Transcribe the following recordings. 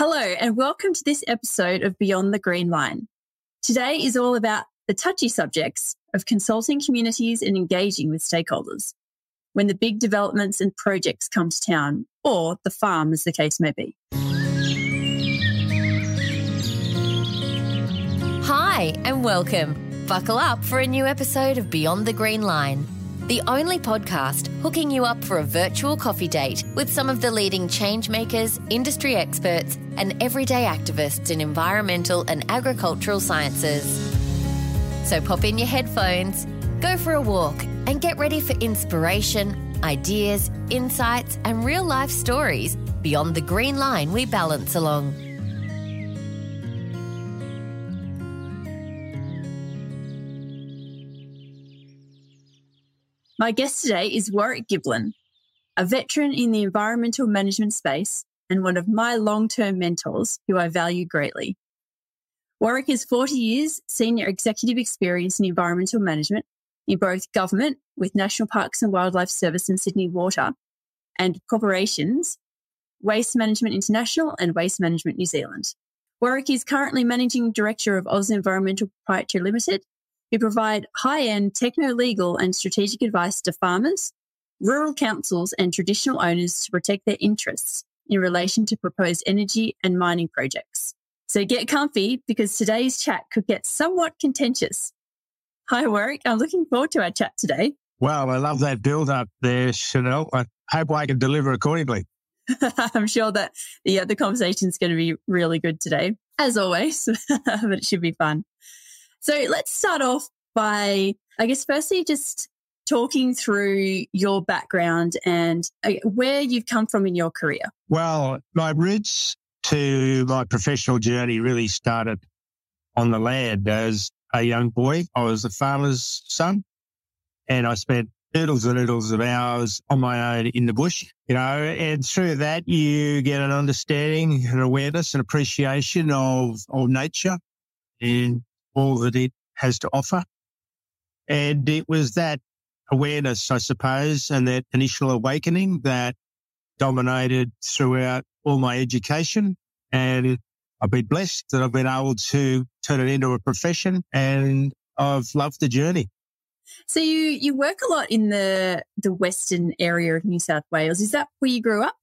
Hello, and welcome to this episode of Beyond the Green Line. Today is all about the touchy subjects of consulting communities and engaging with stakeholders when the big developments and projects come to town, or the farm, as the case may be. Hi, and welcome. Buckle up for a new episode of Beyond the Green Line the only podcast hooking you up for a virtual coffee date with some of the leading changemakers, industry experts, and everyday activists in environmental and agricultural sciences. So pop in your headphones, go for a walk, and get ready for inspiration, ideas, insights, and real life stories beyond the green line we balance along. My guest today is Warwick Giblin, a veteran in the environmental management space and one of my long term mentors who I value greatly. Warwick has 40 years senior executive experience in environmental management in both government with National Parks and Wildlife Service and Sydney Water and corporations, Waste Management International and Waste Management New Zealand. Warwick is currently managing director of Oz Environmental Proprietary Limited who provide high end techno legal and strategic advice to farmers, rural councils, and traditional owners to protect their interests in relation to proposed energy and mining projects. So get comfy because today's chat could get somewhat contentious. Hi, Warwick. I'm looking forward to our chat today. Well, I love that build up there, Shonelle. I hope I can deliver accordingly. I'm sure that yeah, the conversation is going to be really good today, as always, but it should be fun. So let's start off by, I guess, firstly, just talking through your background and uh, where you've come from in your career. Well, my roots to my professional journey really started on the land as a young boy. I was a farmer's son and I spent oodles and oodles of hours on my own in the bush, you know, and through that you get an understanding and awareness and appreciation of, of nature and all that it has to offer. And it was that awareness, I suppose, and that initial awakening that dominated throughout all my education. And I've been blessed that I've been able to turn it into a profession and I've loved the journey. So you, you work a lot in the, the western area of New South Wales. Is that where you grew up?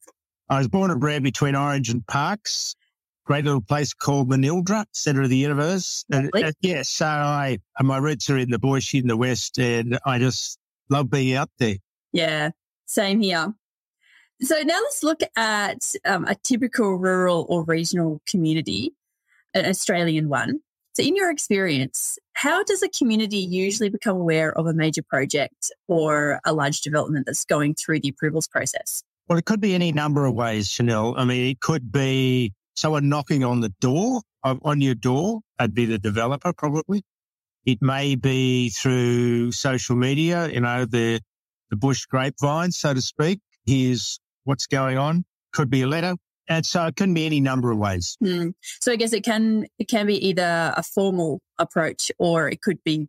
I was born and bred between Orange and Parkes great little place called Manildra, center of the universe. And uh, yes, yeah, so I, my roots are in the bush in the West and I just love being out there. Yeah, same here. So now let's look at um, a typical rural or regional community, an Australian one. So in your experience, how does a community usually become aware of a major project or a large development that's going through the approvals process? Well, it could be any number of ways, Shonelle. I mean, it could be someone knocking on the door, on your door. That'd be the developer probably. It may be through social media, you know, the, the bush grapevine, so to speak. Here's what's going on. Could be a letter. And so it can be any number of ways. Mm. So I guess it can, it can be either a formal approach or it could be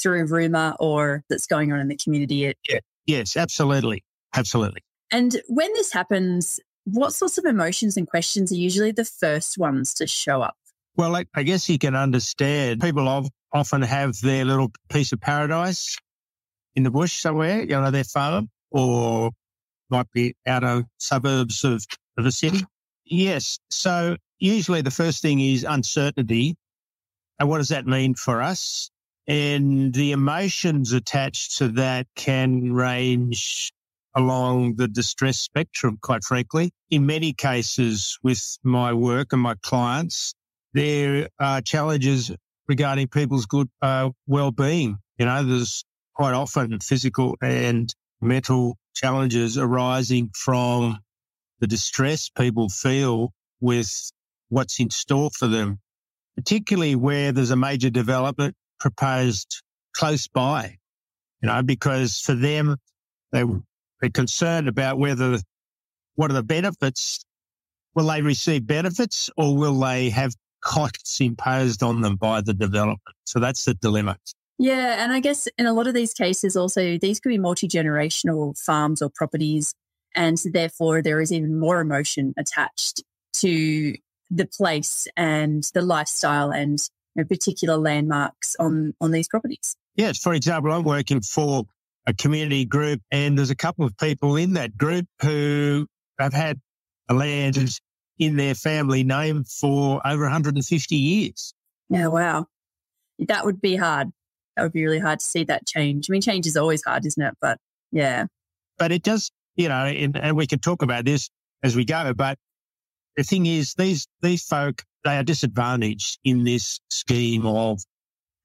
through rumor or that's going on in the community. Yeah. Yes, absolutely. Absolutely. And when this happens, what sorts of emotions and questions are usually the first ones to show up? Well, I, I guess you can understand people often have their little piece of paradise in the bush somewhere, you know, their farm or might be out of suburbs of, of a city. Yes. So usually the first thing is uncertainty. And what does that mean for us? And the emotions attached to that can range along the distress spectrum, quite frankly. In many cases with my work and my clients, there are challenges regarding people's good uh, well-being. You know, there's quite often physical and mental challenges arising from the distress people feel with what's in store for them, particularly where there's a major development proposed close by, you know, because for them, they they're concerned about whether, what are the benefits? Will they receive benefits or will they have costs imposed on them by the development? So that's the dilemma. Yeah. And I guess in a lot of these cases, also, these could be multi generational farms or properties. And therefore, there is even more emotion attached to the place and the lifestyle and you know, particular landmarks on, on these properties. Yes. For example, I'm working for a community group and there's a couple of people in that group who have had a land in their family name for over 150 years. Yeah, wow. That would be hard. That would be really hard to see that change. I mean, change is always hard, isn't it? But yeah. But it does, you know, and, and we can talk about this as we go, but the thing is, these, these folk, they are disadvantaged in this scheme of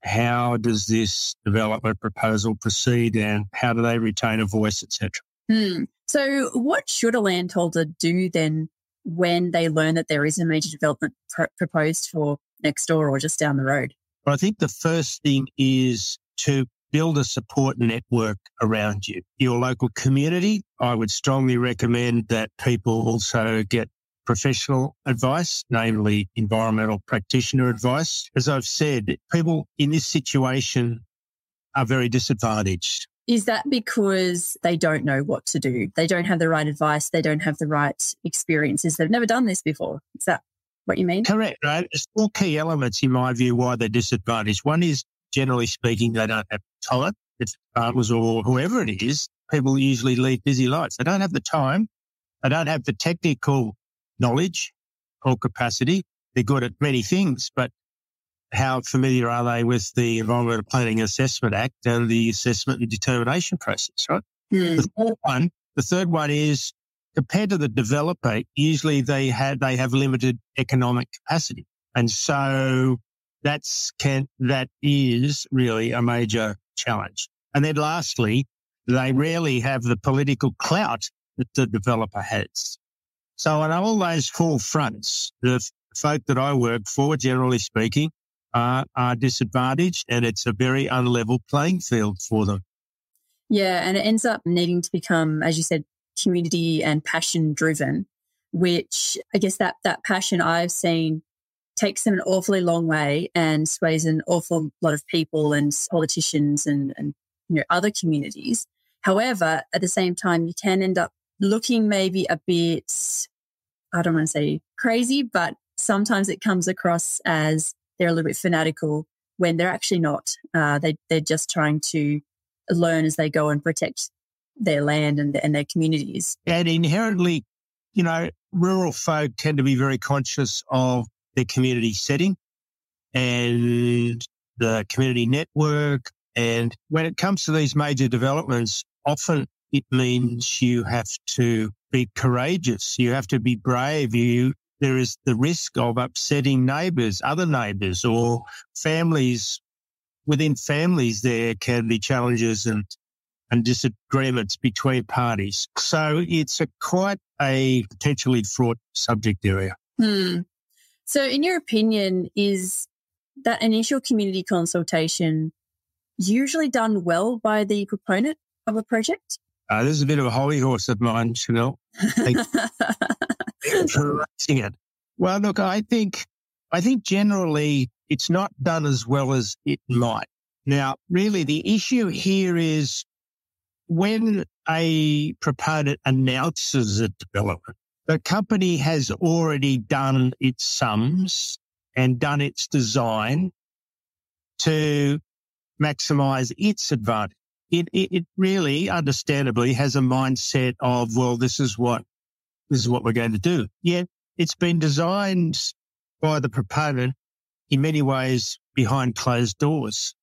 how does this development proposal proceed and how do they retain a voice, etc. Hmm. So, what should a landholder do then when they learn that there is a major development pr- proposed for next door or just down the road? Well, I think the first thing is to build a support network around you, your local community. I would strongly recommend that people also get professional advice, namely environmental practitioner advice. As I've said, people in this situation are very disadvantaged. Is that because they don't know what to do? They don't have the right advice. They don't have the right experiences. They've never done this before. Is that what you mean? Correct. Right? There's four key elements, in my view, why they're disadvantaged. One is, generally speaking, they don't have time. It's partners or whoever it is. People usually lead busy lives. They don't have the time. They don't have the technical knowledge or capacity. They're good at many things, but how familiar are they with the Environmental Planning Assessment Act and the assessment and determination process, right? Mm. The third one, the third one is compared to the developer, usually they have, they have limited economic capacity. And so that's can, that is really a major challenge. And then lastly, they rarely have the political clout that the developer has. So on all those four fronts, the folk that I work for, generally speaking, are, are disadvantaged and it's a very unlevel playing field for them. Yeah, and it ends up needing to become, as you said, community and passion driven, which I guess that that passion I've seen takes them an awfully long way and sways an awful lot of people and politicians and, and you know other communities. However, at the same time, you can end up looking maybe a bit, I don't want to say crazy, but sometimes it comes across as they're a little bit fanatical when they're actually not. Uh, they, they're just trying to learn as they go and protect their land and, and their communities. And inherently, you know, rural folk tend to be very conscious of their community setting and the community network. And when it comes to these major developments, often it means you have to be courageous. You have to be brave. You there is the risk of upsetting neighbours, other neighbours, or families. Within families, there can be challenges and, and disagreements between parties. So it's a quite a potentially fraught subject area. Hmm. So, in your opinion, is that initial community consultation usually done well by the proponent of a project? Uh, this is a bit of a hobby horse of mine, Shonelle. it. Well, look, I think, I think generally it's not done as well as it might. Now, really the issue here is when a proponent announces a development, the company has already done its sums and done its design to maximize its advantage. It, it, it really understandably has a mindset of, well, this is what this is what we're going to do. Yet it's been designed by the proponent in many ways behind closed doors.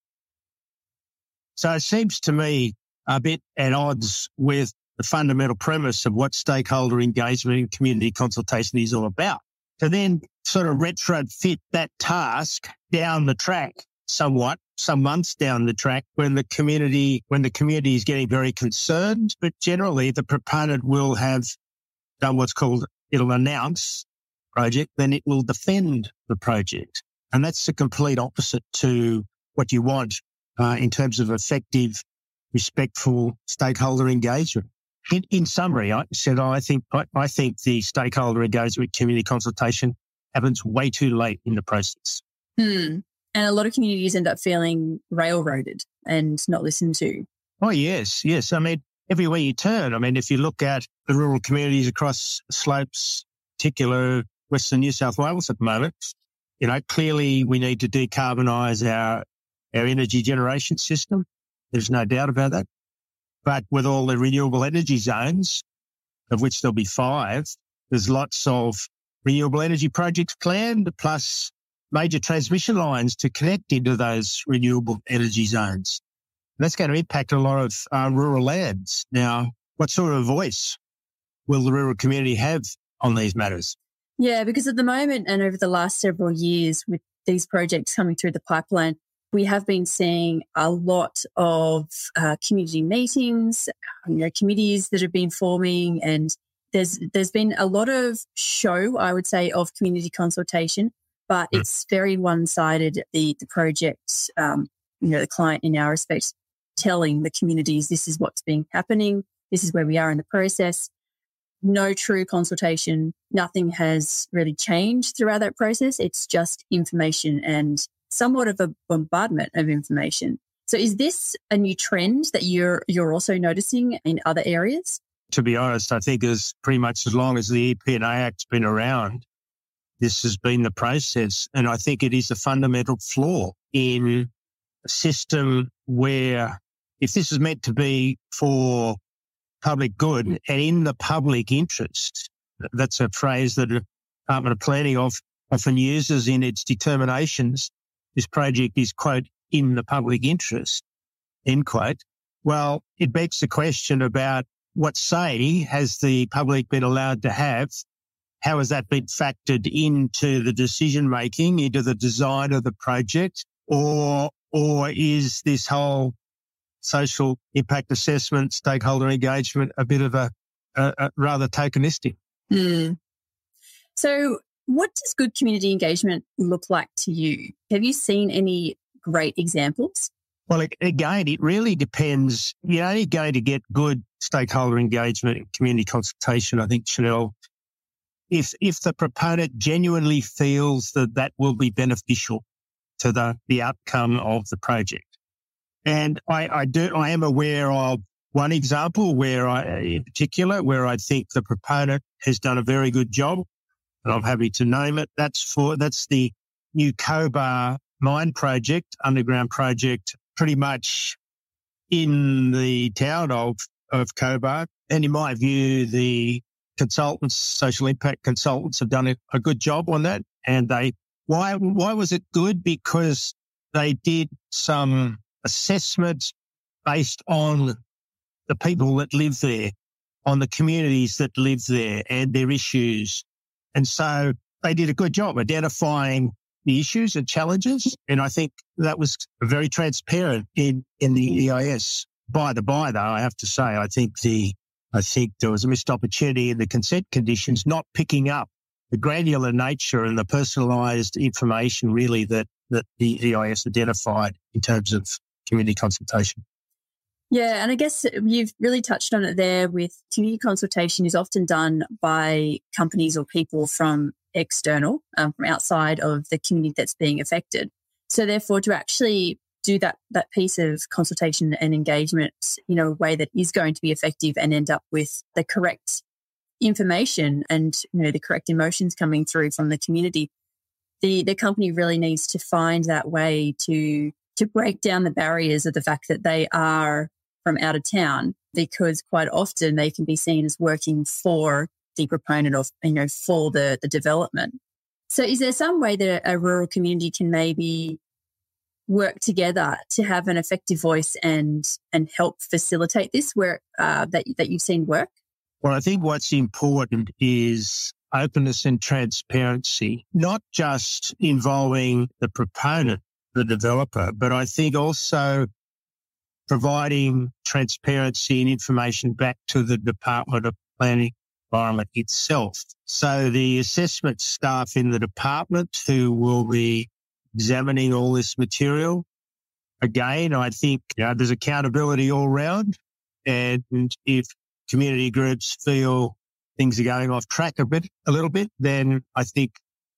So it seems to me a bit at odds with the fundamental premise of what stakeholder engagement and community consultation is all about. To then sort of retrofit that task down the track somewhat, some months down the track when the community, when the community is getting very concerned, but generally the proponent will have done what's called, it'll announce project, then it will defend the project. And that's the complete opposite to what you want uh, in terms of effective, respectful stakeholder engagement. In, in summary, I said, I think, I, I think the stakeholder engagement community consultation happens way too late in the process. Hmm. And a lot of communities end up feeling railroaded and not listened to. Oh, yes, yes. I mean, everywhere you turn. I mean, if you look at the rural communities across slopes, particular Western New South Wales at the moment. You know, clearly we need to decarbonise our, our energy generation system. There's no doubt about that. But with all the renewable energy zones, of which there'll be five, there's lots of renewable energy projects planned, plus major transmission lines to connect into those renewable energy zones. that's going to impact a lot of uh, rural lands. Now, what sort of voice will the rural community have on these matters? Yeah, because at the moment and over the last several years, with these projects coming through the pipeline, we have been seeing a lot of uh, community meetings, you know, committees that have been forming, and there's there's been a lot of show, I would say, of community consultation, but mm. it's very one sided. The the project, um, you know, the client in our respect, telling the communities this is what's been happening, this is where we are in the process. No true consultation. Nothing has really changed throughout that process. It's just information and somewhat of a bombardment of information. So is this a new trend that you're you're also noticing in other areas? To be honest, I think as pretty much as long as the EPA Act's been around, this has been the process. And I think it is a fundamental flaw in a system where if this is meant to be for public good and in the public interest, that's a phrase that the Department of Planning often uses in its determinations this project is, quote, in the public interest, end quote. Well, it begs the question about what say has the public been allowed to have? How has that been factored into the decision making, into the design of the project? Or, or is this whole social impact assessment, stakeholder engagement a bit of a, a, a rather tokenistic? Mm. So what does good community engagement look like to you? Have you seen any great examples? Well, again, it really depends. You're only going to get good stakeholder engagement and community consultation, I think, Shonelle, if, if the proponent genuinely feels that that will be beneficial to the, the outcome of the project. And I, I do, I am aware of one example where I, in particular, where I think the proponent has done a very good job and I'm happy to name it. That's for, that's the new Cobar mine project, underground project, pretty much in the town of, of Cobar. And in my view, the consultants, social impact consultants have done a, good job on that. And they, why, why was it good? Because they did some assessments based on the people that live there, on the communities that live there and their issues and so they did a good job identifying the issues and challenges. And I think that was very transparent in, in the EIS. By the by, though, I have to say, I think the, I think there was a missed opportunity in the consent conditions, not picking up the granular nature and the personalized information really that, that the EIS identified in terms of community consultation. Yeah, and I guess you've really touched on it there with community consultation is often done by companies or people from external, um, from outside of the community that's being affected. So therefore, to actually do that that piece of consultation and engagement in a way that is going to be effective and end up with the correct information and you know the correct emotions coming through from the community, the the company really needs to find that way to to break down the barriers of the fact that they are from out of town because quite often they can be seen as working for the proponent of, you know, for the, the development. So is there some way that a rural community can maybe work together to have an effective voice and and help facilitate this where uh, that that you've seen work? Well, I think what's important is openness and transparency, not just involving the proponent, the developer, but I think also providing transparency and information back to the Department of Planning Environment itself. So the assessment staff in the department who will be examining all this material, again, I think you know, there's accountability all round. And if community groups feel things are going off track a bit, a little bit, then I think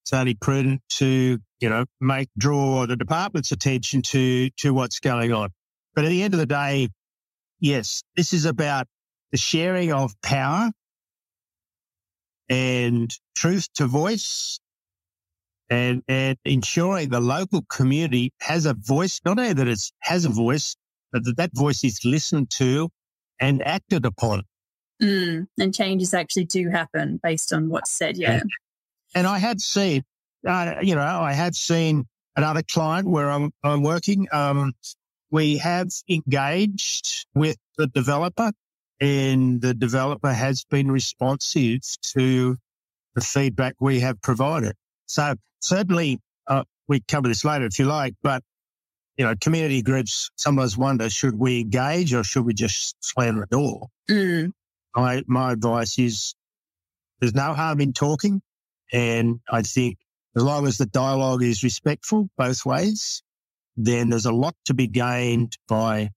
it's only prudent to, you know, make, draw the department's attention to, to what's going on. But at the end of the day, yes, this is about the sharing of power and truth to voice and, and ensuring the local community has a voice, not only that it has a voice, but that that voice is listened to and acted upon. Mm, and changes actually do happen based on what's said. Yeah. And, and I have seen, uh, you know, I have seen another client where I'm, I'm working. Um, we have engaged with the developer and the developer has been responsive to the feedback we have provided. So certainly, uh, we cover this later if you like, but you know, community groups sometimes wonder, should we engage or should we just slam the door? Mm. My, my advice is there's no harm in talking. And I think as long as the dialogue is respectful both ways, then there's a lot to be gained by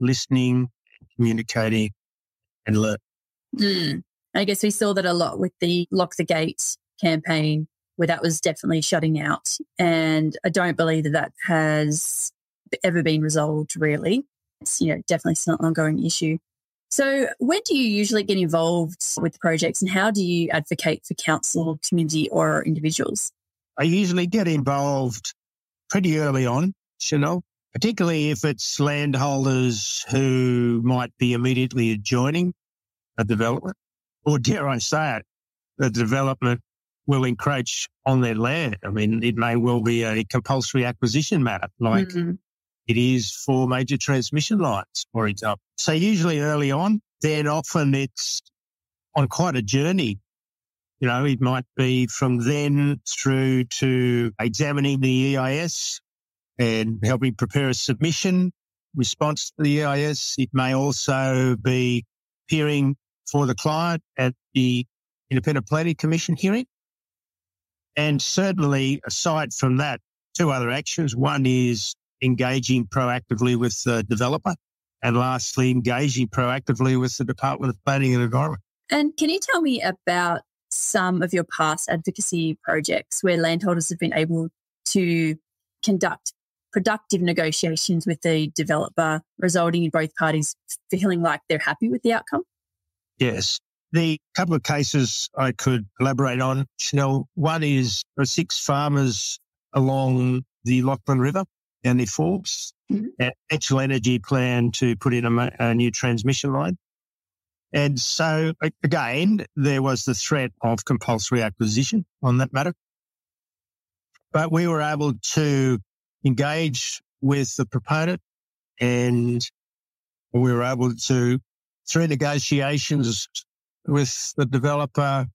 listening, communicating and learning. Mm. I guess we saw that a lot with the Lock the Gate campaign where that was definitely shutting out. And I don't believe that that has ever been resolved, really. It's, you know, definitely still an ongoing issue. So, when do you usually get involved with projects and how do you advocate for council, community, or individuals? I usually get involved pretty early on, you know, particularly if it's landholders who might be immediately adjoining a development, or dare I say it, a development will encroach on their land. I mean, it may well be a compulsory acquisition matter, like mm-hmm. it is for major transmission lines, for example. So usually early on, then often it's on quite a journey. You know, it might be from then through to examining the EIS and helping prepare a submission response to the EIS. It may also be hearing for the client at the Independent Planning Commission hearing. And certainly, aside from that, two other actions. One is engaging proactively with the developer. And lastly, engaging proactively with the Department of Planning and Environment. And can you tell me about some of your past advocacy projects where landholders have been able to conduct productive negotiations with the developer, resulting in both parties feeling like they're happy with the outcome? Yes. The couple of cases I could elaborate on, Shonelle, one is six farmers along the Lachlan River and the Forbes, mm-hmm. actual energy plan to put in a, a new transmission line. And so again, there was the threat of compulsory acquisition on that matter. But we were able to engage with the proponent and we were able to, through negotiations, with the developer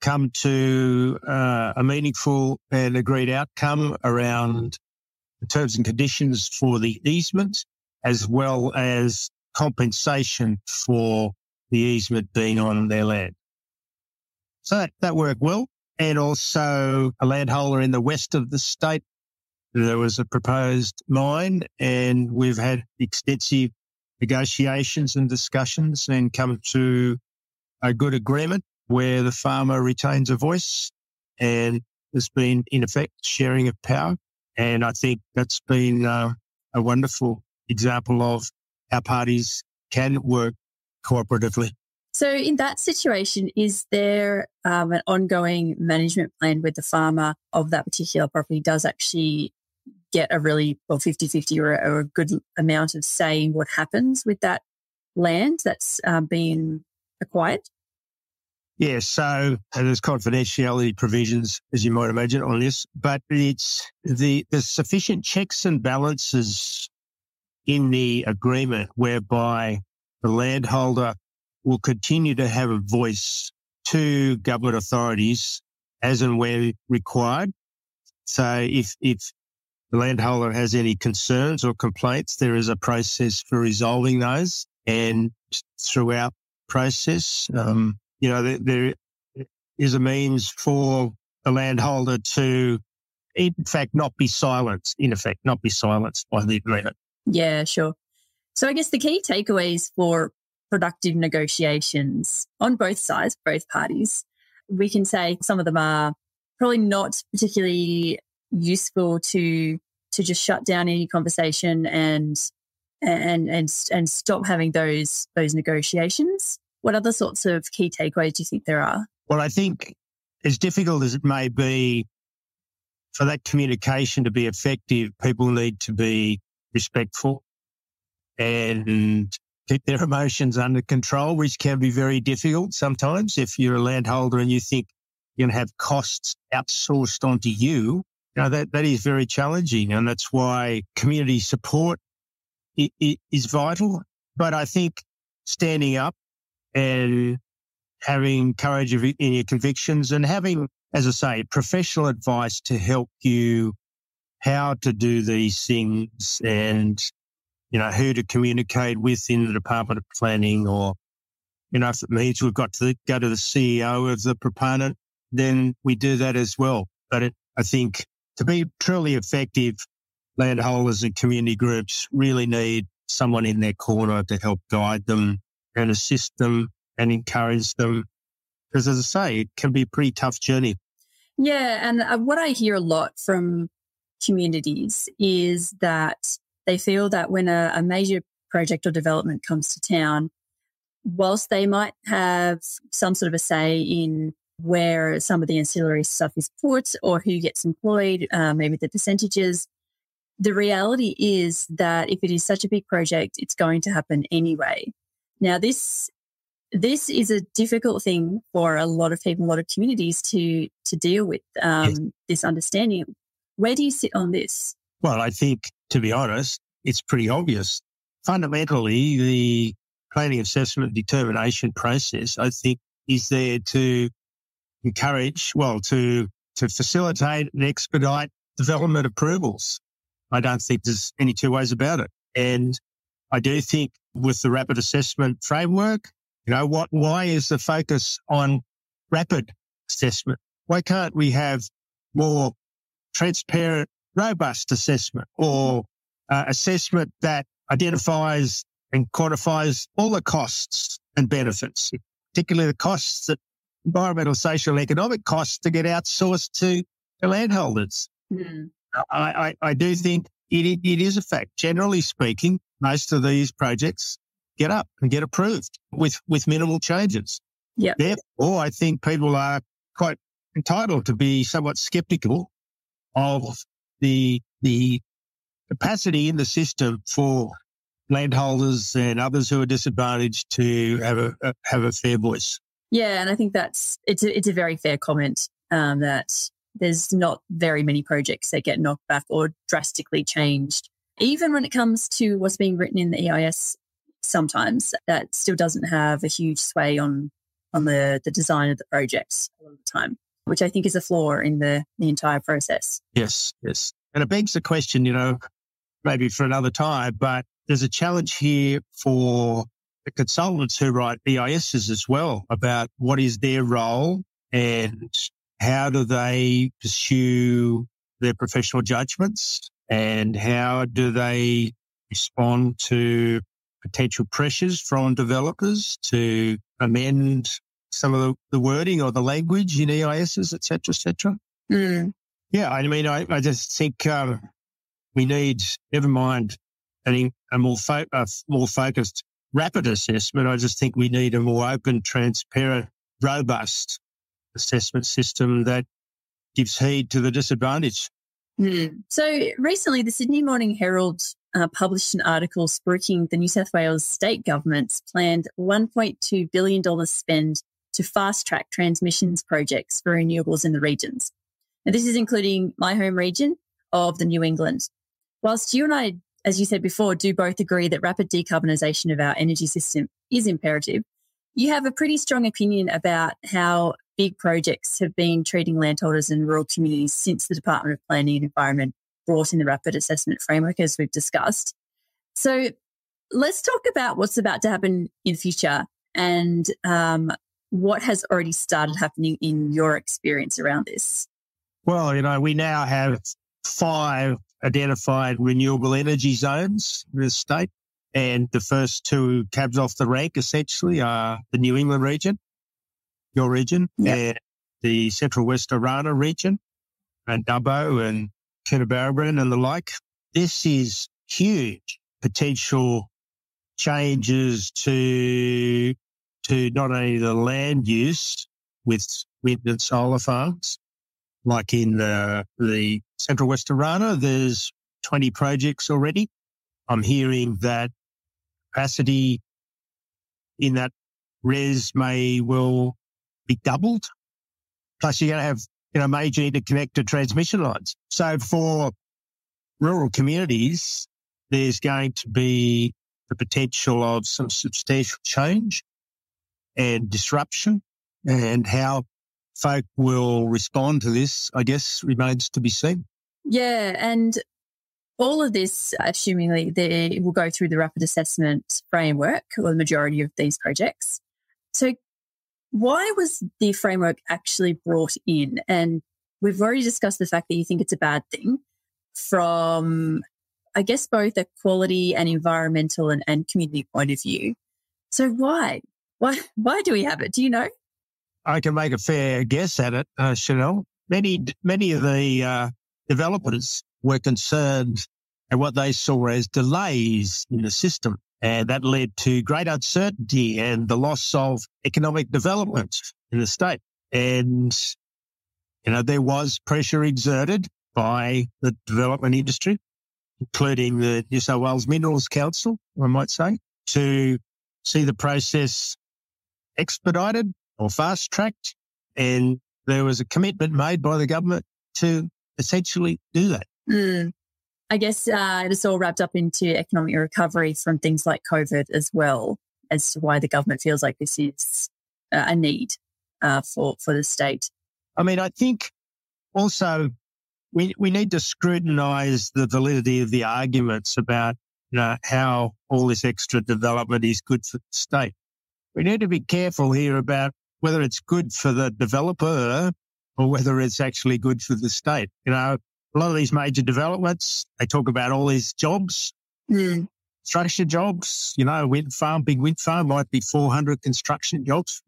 come to uh, a meaningful and agreed outcome around the terms and conditions for the easement, as well as compensation for the easement being on their land. So that, that worked well. And also a landholder in the west of the state. There was a proposed mine and we've had extensive negotiations and discussions and come to a good agreement where the farmer retains a voice and there's been, in effect, sharing of power. And I think that's been uh, a wonderful example of how parties can work cooperatively. So, in that situation, is there um, an ongoing management plan with the farmer of that particular property does actually get a really, well, 50 50 or, or, a good amount of say in what happens with that land that's uh, been acquired? Yeah, so there's confidentiality provisions, as you might imagine, on this, but it's the the sufficient checks and balances in the agreement whereby the landholder will continue to have a voice to government authorities as and where required. So if if the landholder has any concerns or complaints, there is a process for resolving those, and throughout process. Um, you know, there, there is a means for the landholder to, in fact, not be silenced, in effect, not be silenced by the agreement. Yeah, sure. So I guess the key takeaways for productive negotiations on both sides, both parties, we can say some of them are probably not particularly useful to to just shut down any conversation and and and and stop having those those negotiations What other sorts of key takeaways do you think there are? Well, I think as difficult as it may be for that communication to be effective, people need to be respectful and keep their emotions under control, which can be very difficult sometimes if you're a landholder and you think you're going to have costs outsourced onto you. You know, that, that is very challenging. And that's why community support is vital. But I think standing up and having courage in your convictions and having, as I say, professional advice to help you how to do these things and, you know, who to communicate with in the Department of Planning or, you know, if it means we've got to go to the CEO of the proponent, then we do that as well. But it, I think to be truly effective, landholders and community groups really need someone in their corner to help guide them and assist them and encourage them. Because as I say, it can be a pretty tough journey. Yeah. And uh, what I hear a lot from communities is that they feel that when a, a major project or development comes to town, whilst they might have some sort of a say in where some of the ancillary stuff is put or who gets employed, uh, maybe the percentages, the reality is that if it is such a big project, it's going to happen anyway. Now, this this is a difficult thing for a lot of people, a lot of communities to to deal with. Um, yes. This understanding. Where do you sit on this? Well, I think to be honest, it's pretty obvious. Fundamentally, the planning assessment determination process, I think, is there to encourage, well, to to facilitate and expedite development approvals. I don't think there's any two ways about it. And I do think with the rapid assessment framework, you know, what, why is the focus on rapid assessment? Why can't we have more transparent, robust assessment or uh, assessment that identifies and quantifies all the costs and benefits, particularly the costs that environmental, social, economic costs to get outsourced to, to landholders. Mm. I, I, I, do think it, it is a fact. Generally speaking, most of these projects get up and get approved with, with minimal changes. Yeah. Therefore, I think people are quite entitled to be somewhat skeptical of the, the capacity in the system for landholders and others who are disadvantaged to have a, a have a fair voice. Yeah, and I think that's it's a, it's a very fair comment um, that there's not very many projects that get knocked back or drastically changed. Even when it comes to what's being written in the EIS, sometimes that still doesn't have a huge sway on on the, the design of the projects a lot of the time, which I think is a flaw in the, the entire process. Yes, yes. And it begs the question, you know, maybe for another time, but there's a challenge here for the consultants who write EISs as well about what is their role and how do they pursue their professional judgments and how do they respond to potential pressures from developers to amend some of the, the wording or the language in EISs, et cetera, et cetera. Mm. Yeah, I mean, I, I just think um, we need, never mind a, a more, fo- a more focused rapid assessment. I just think we need a more open, transparent, robust assessment system that gives heed to the disadvantaged. Mm. So recently, the Sydney Morning Herald uh, published an article spruiking the New South Wales state government's planned $1.2 billion spend to fast track transmissions projects for renewables in the regions. Now, this is including my home region of the New England. Whilst you and I, as you said before, do both agree that rapid decarbonisation of our energy system is imperative, you have a pretty strong opinion about how big projects have been treating landholders and rural communities since the Department of Planning and Environment brought in the rapid assessment framework, as we've discussed. So let's talk about what's about to happen in the future and um, what has already started happening in your experience around this. Well, you know, we now have five identified renewable energy zones in the state. And the first two cabs off the rank essentially are the New England region your region yep. and the Central West Orana region and Dubbo and Coonabarabran and the like. This is huge potential changes to to not only the land use with wind and solar farms, like in the, the central West Orana, there's 20 projects already. I'm hearing that capacity in that REZ may well be doubled. Plus you're going to have, you know, major interconnected transmission lines. So for rural communities, there's going to be the potential of some substantial change and disruption and how folk will respond to this, I guess, remains to be seen. Yeah. And all of this, assumingly, they will go through the rapid assessment framework, or the majority of these projects. So, why was the framework actually brought in? And we've already discussed the fact that you think it's a bad thing from, I guess, both a quality and environmental and, and community point of view. So, why? Why, why do we have it? Do you know? I can make a fair guess at it, uh, Shonelle. Many, many of the uh, developers were concerned at what they saw as delays in the system. And that led to great uncertainty and the loss of economic development in the state. And, you know, there was pressure exerted by the development industry, including the New South Wales Minerals Council, I might say, to see the process expedited or fast tracked. And there was a commitment made by the government to essentially do that. Mm. I guess uh, it's all wrapped up into economic recovery from things like COVID as well, as to why the government feels like this is uh, a need uh, for for the state. I mean, I think also we we need to scrutinise the validity of the arguments about you know how all this extra development is good for the state. We need to be careful here about whether it's good for the developer or whether it's actually good for the state. You know, a lot of these major developments, they talk about all these jobs, mm. structure jobs, you know, wind farm, big wind farm might be 400 construction jobs,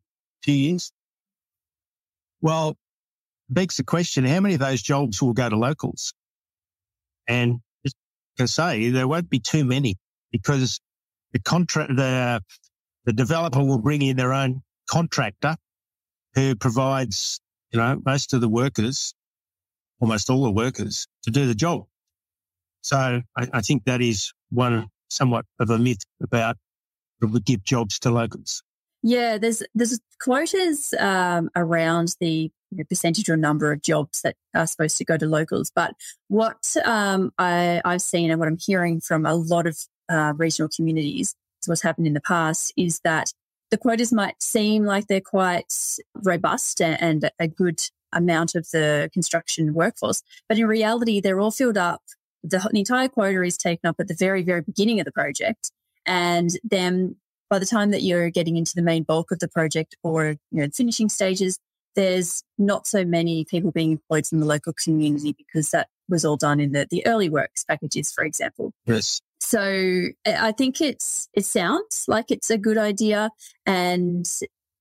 two years. Well, begs the question, how many of those jobs will go to locals? And just to say, there won't be too many because the contract, the, the developer will bring in their own contractor who provides, you know, most of the workers almost all the workers to do the job. So I, I think that is one somewhat of a myth about we give jobs to locals. Yeah, there's there's quotas um, around the you know, percentage or number of jobs that are supposed to go to locals. But what um, I, have seen and what I'm hearing from a lot of uh, regional communities, what's happened in the past, is that the quotas might seem like they're quite robust and a good amount of the construction workforce. But in reality, they're all filled up. The, the entire quota is taken up at the very, very beginning of the project. And then by the time that you're getting into the main bulk of the project or you know finishing stages, there's not so many people being employed from the local community because that was all done in the, the early works packages, for example. Yes. So I think it's it sounds like it's a good idea, and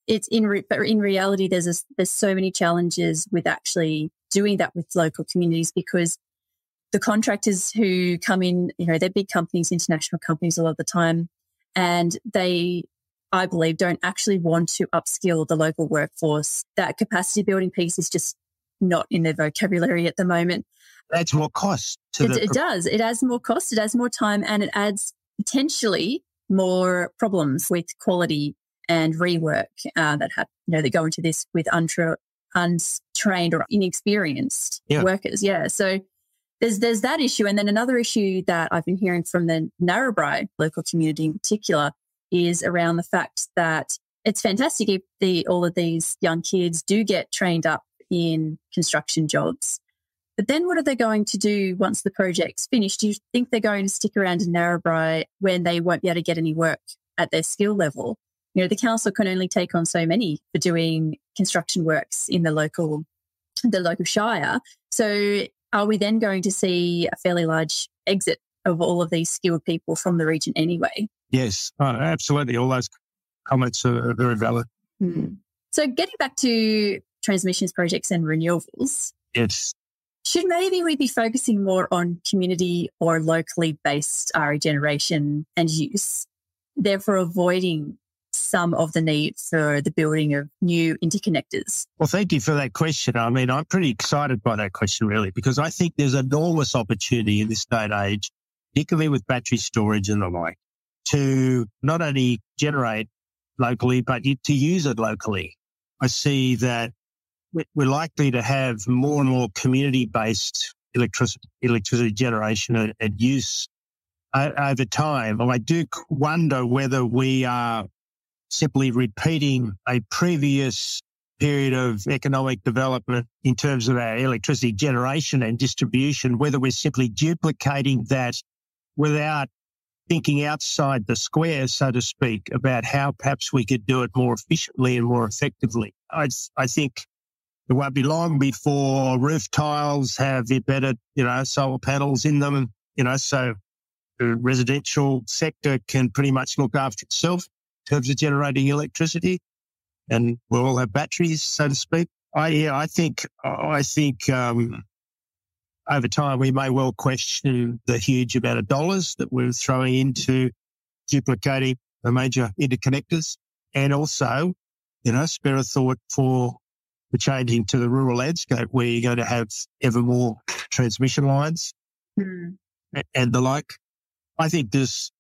it's in re- but in reality there's a, there's so many challenges with actually doing that with local communities because the contractors who come in you know they're big companies international companies a lot of the time and they i believe don't actually want to upskill the local workforce. That capacity building piece is just not in their vocabulary at the moment. Adds more cost it, the- it does. It adds more cost. It adds more time and it adds potentially more problems with quality and rework uh, that have you know that go into this with untra- untrained or inexperienced yeah. workers. Yeah, so there's there's that issue, and then another issue that I've been hearing from the Narrabri local community in particular is around the fact that it's fantastic if the all of these young kids do get trained up in construction jobs. But then what are they going to do once the project's finished? Do you think they're going to stick around in Narrabri when they won't be able to get any work at their skill level? You know, the council can only take on so many for doing construction works in the local, the local shire. So are we then going to see a fairly large exit of all of these skilled people from the region anyway? Yes, oh, absolutely. All those comments are very valid. Hmm. So getting back to transmissions projects and renewables. Yes. Should maybe we be focusing more on community or locally based RE generation and use, therefore avoiding some of the need for the building of new interconnectors? Well, thank you for that question. I mean, I'm pretty excited by that question, really, because I think there's enormous opportunity in this day and age, particularly with battery storage and the like, to not only generate locally, but to use it locally. I see that we're likely to have more and more community based electricity, electricity generation and, and use uh, over time. I do wonder whether we are simply repeating a previous period of economic development in terms of our electricity generation and distribution, whether we're simply duplicating that without thinking outside the square, so to speak, about how perhaps we could do it more efficiently and more effectively. I, I think it won't be long before roof tiles have embedded, you know, solar panels in them, you know, so the residential sector can pretty much look after itself terms of generating electricity and we'll all have batteries, so to speak. I, yeah, I think, I think, um, over time we may well question the huge amount of dollars that we're throwing into duplicating the major interconnectors and also, you know, spare a thought for the changing to the rural landscape where you're going to have ever more transmission lines mm. and the like. I think this,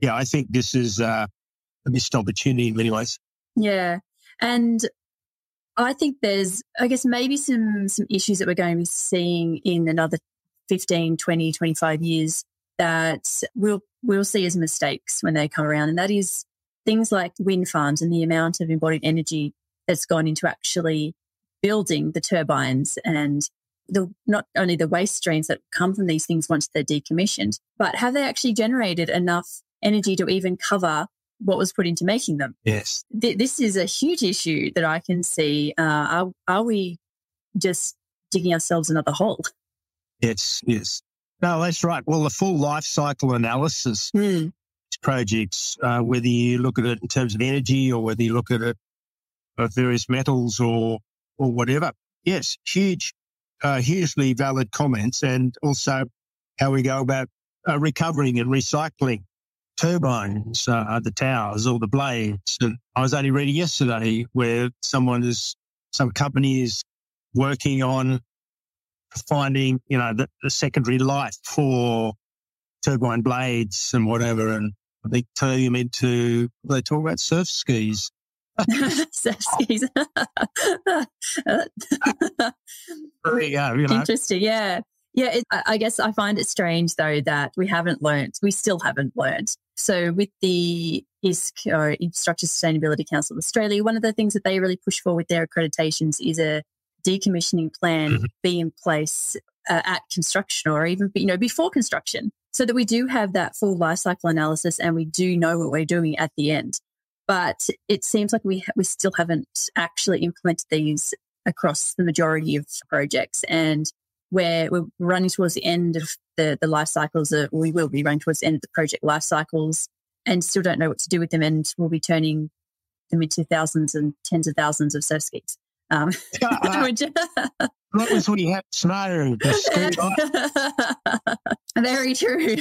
yeah, I think this is uh, a missed opportunity in many ways. Yeah. And I think there's, I guess, maybe some, some issues that we're going to be seeing in another 15, 20, 25 years that we'll, we'll see as mistakes when they come around. And that is things like wind farms and the amount of embodied energy that's gone into actually building the turbines and the not only the waste streams that come from these things once they're decommissioned, but have they actually generated enough energy to even cover what was put into making them? Yes. Th- this is a huge issue that I can see. Uh, are, are we just digging ourselves another hole? Yes, yes. No, that's right. Well, the full life cycle analysis mm. projects, uh, whether you look at it in terms of energy or whether you look at it of various metals or or whatever. Yes, huge uh, hugely valid comments and also how we go about uh, recovering and recycling turbines, uh, the towers or the blades. And I was only reading yesterday where someone is, some company is working on finding, you know, the, the secondary life for turbine blades and whatever. And I think turning them into, they talk about surf skis surf skis. yeah, you know. Interesting. Yeah. Yeah. It, I guess I find it strange though that we haven't learned, we still haven't learned. So with the ISC or Infrastructure Sustainability Council of Australia, one of the things that they really push for with their accreditations is a decommissioning plan mm-hmm. be in place uh, at construction or even, you know, before construction so that we do have that full life cycle analysis and we do know what we're doing at the end but it seems like we ha- we still haven't actually implemented these across the majority of projects, and where we're running towards the end of the the life cycles. Of, we will be running towards the end of the project life cycles, and still don't know what to do with them, and we'll be turning them into thousands and tens of thousands of surf skis. Um, that was when you had snow. Very true.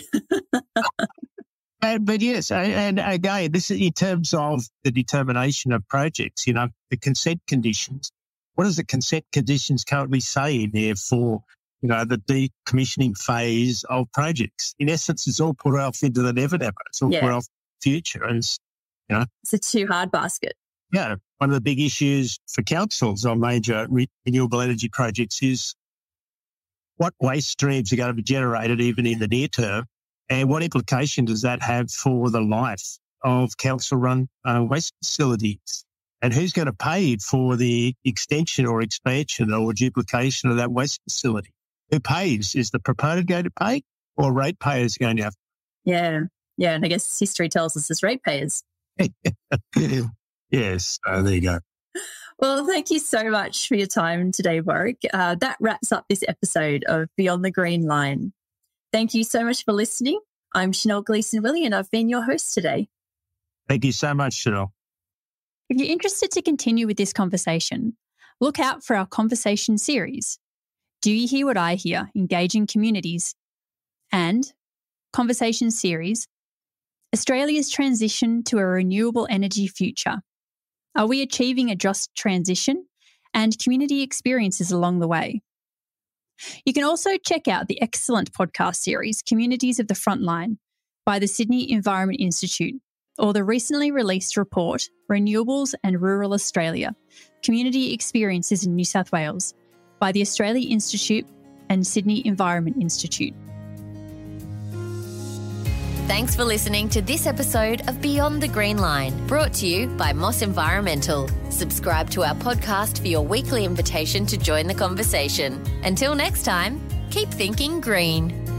And, but yes, and again, this is in terms of the determination of projects, you know, the consent conditions. What does the consent conditions currently say in there for, you know, the decommissioning phase of projects? In essence, it's all put off into the never never. It's all yeah. put off future. And, you know, it's a too hard basket. Yeah. One of the big issues for councils on major renewable energy projects is what waste streams are going to be generated even in the near term and what implication does that have for the life of council run uh, waste facilities? And who's going to pay for the extension or expansion or duplication of that waste facility? Who pays? Is the proponent going to pay or ratepayers going to have? Yeah. Yeah. And I guess history tells us as ratepayers. yes. Uh, there you go. Well, thank you so much for your time today, Warwick. Uh, that wraps up this episode of Beyond the Green Line. Thank you so much for listening. I'm Shonelle Gleeson-Willey, and I've been your host today. Thank you so much, Shonelle. If you're interested to continue with this conversation, look out for our conversation series. Do you hear what I hear? Engaging communities and conversation series Australia's transition to a renewable energy future. Are we achieving a just transition? And community experiences along the way. You can also check out the excellent podcast series, Communities of the Frontline, by the Sydney Environment Institute, or the recently released report, Renewables and Rural Australia Community Experiences in New South Wales, by the Australia Institute and Sydney Environment Institute. Thanks for listening to this episode of Beyond the Green Line, brought to you by Moss Environmental. Subscribe to our podcast for your weekly invitation to join the conversation. Until next time, keep thinking green.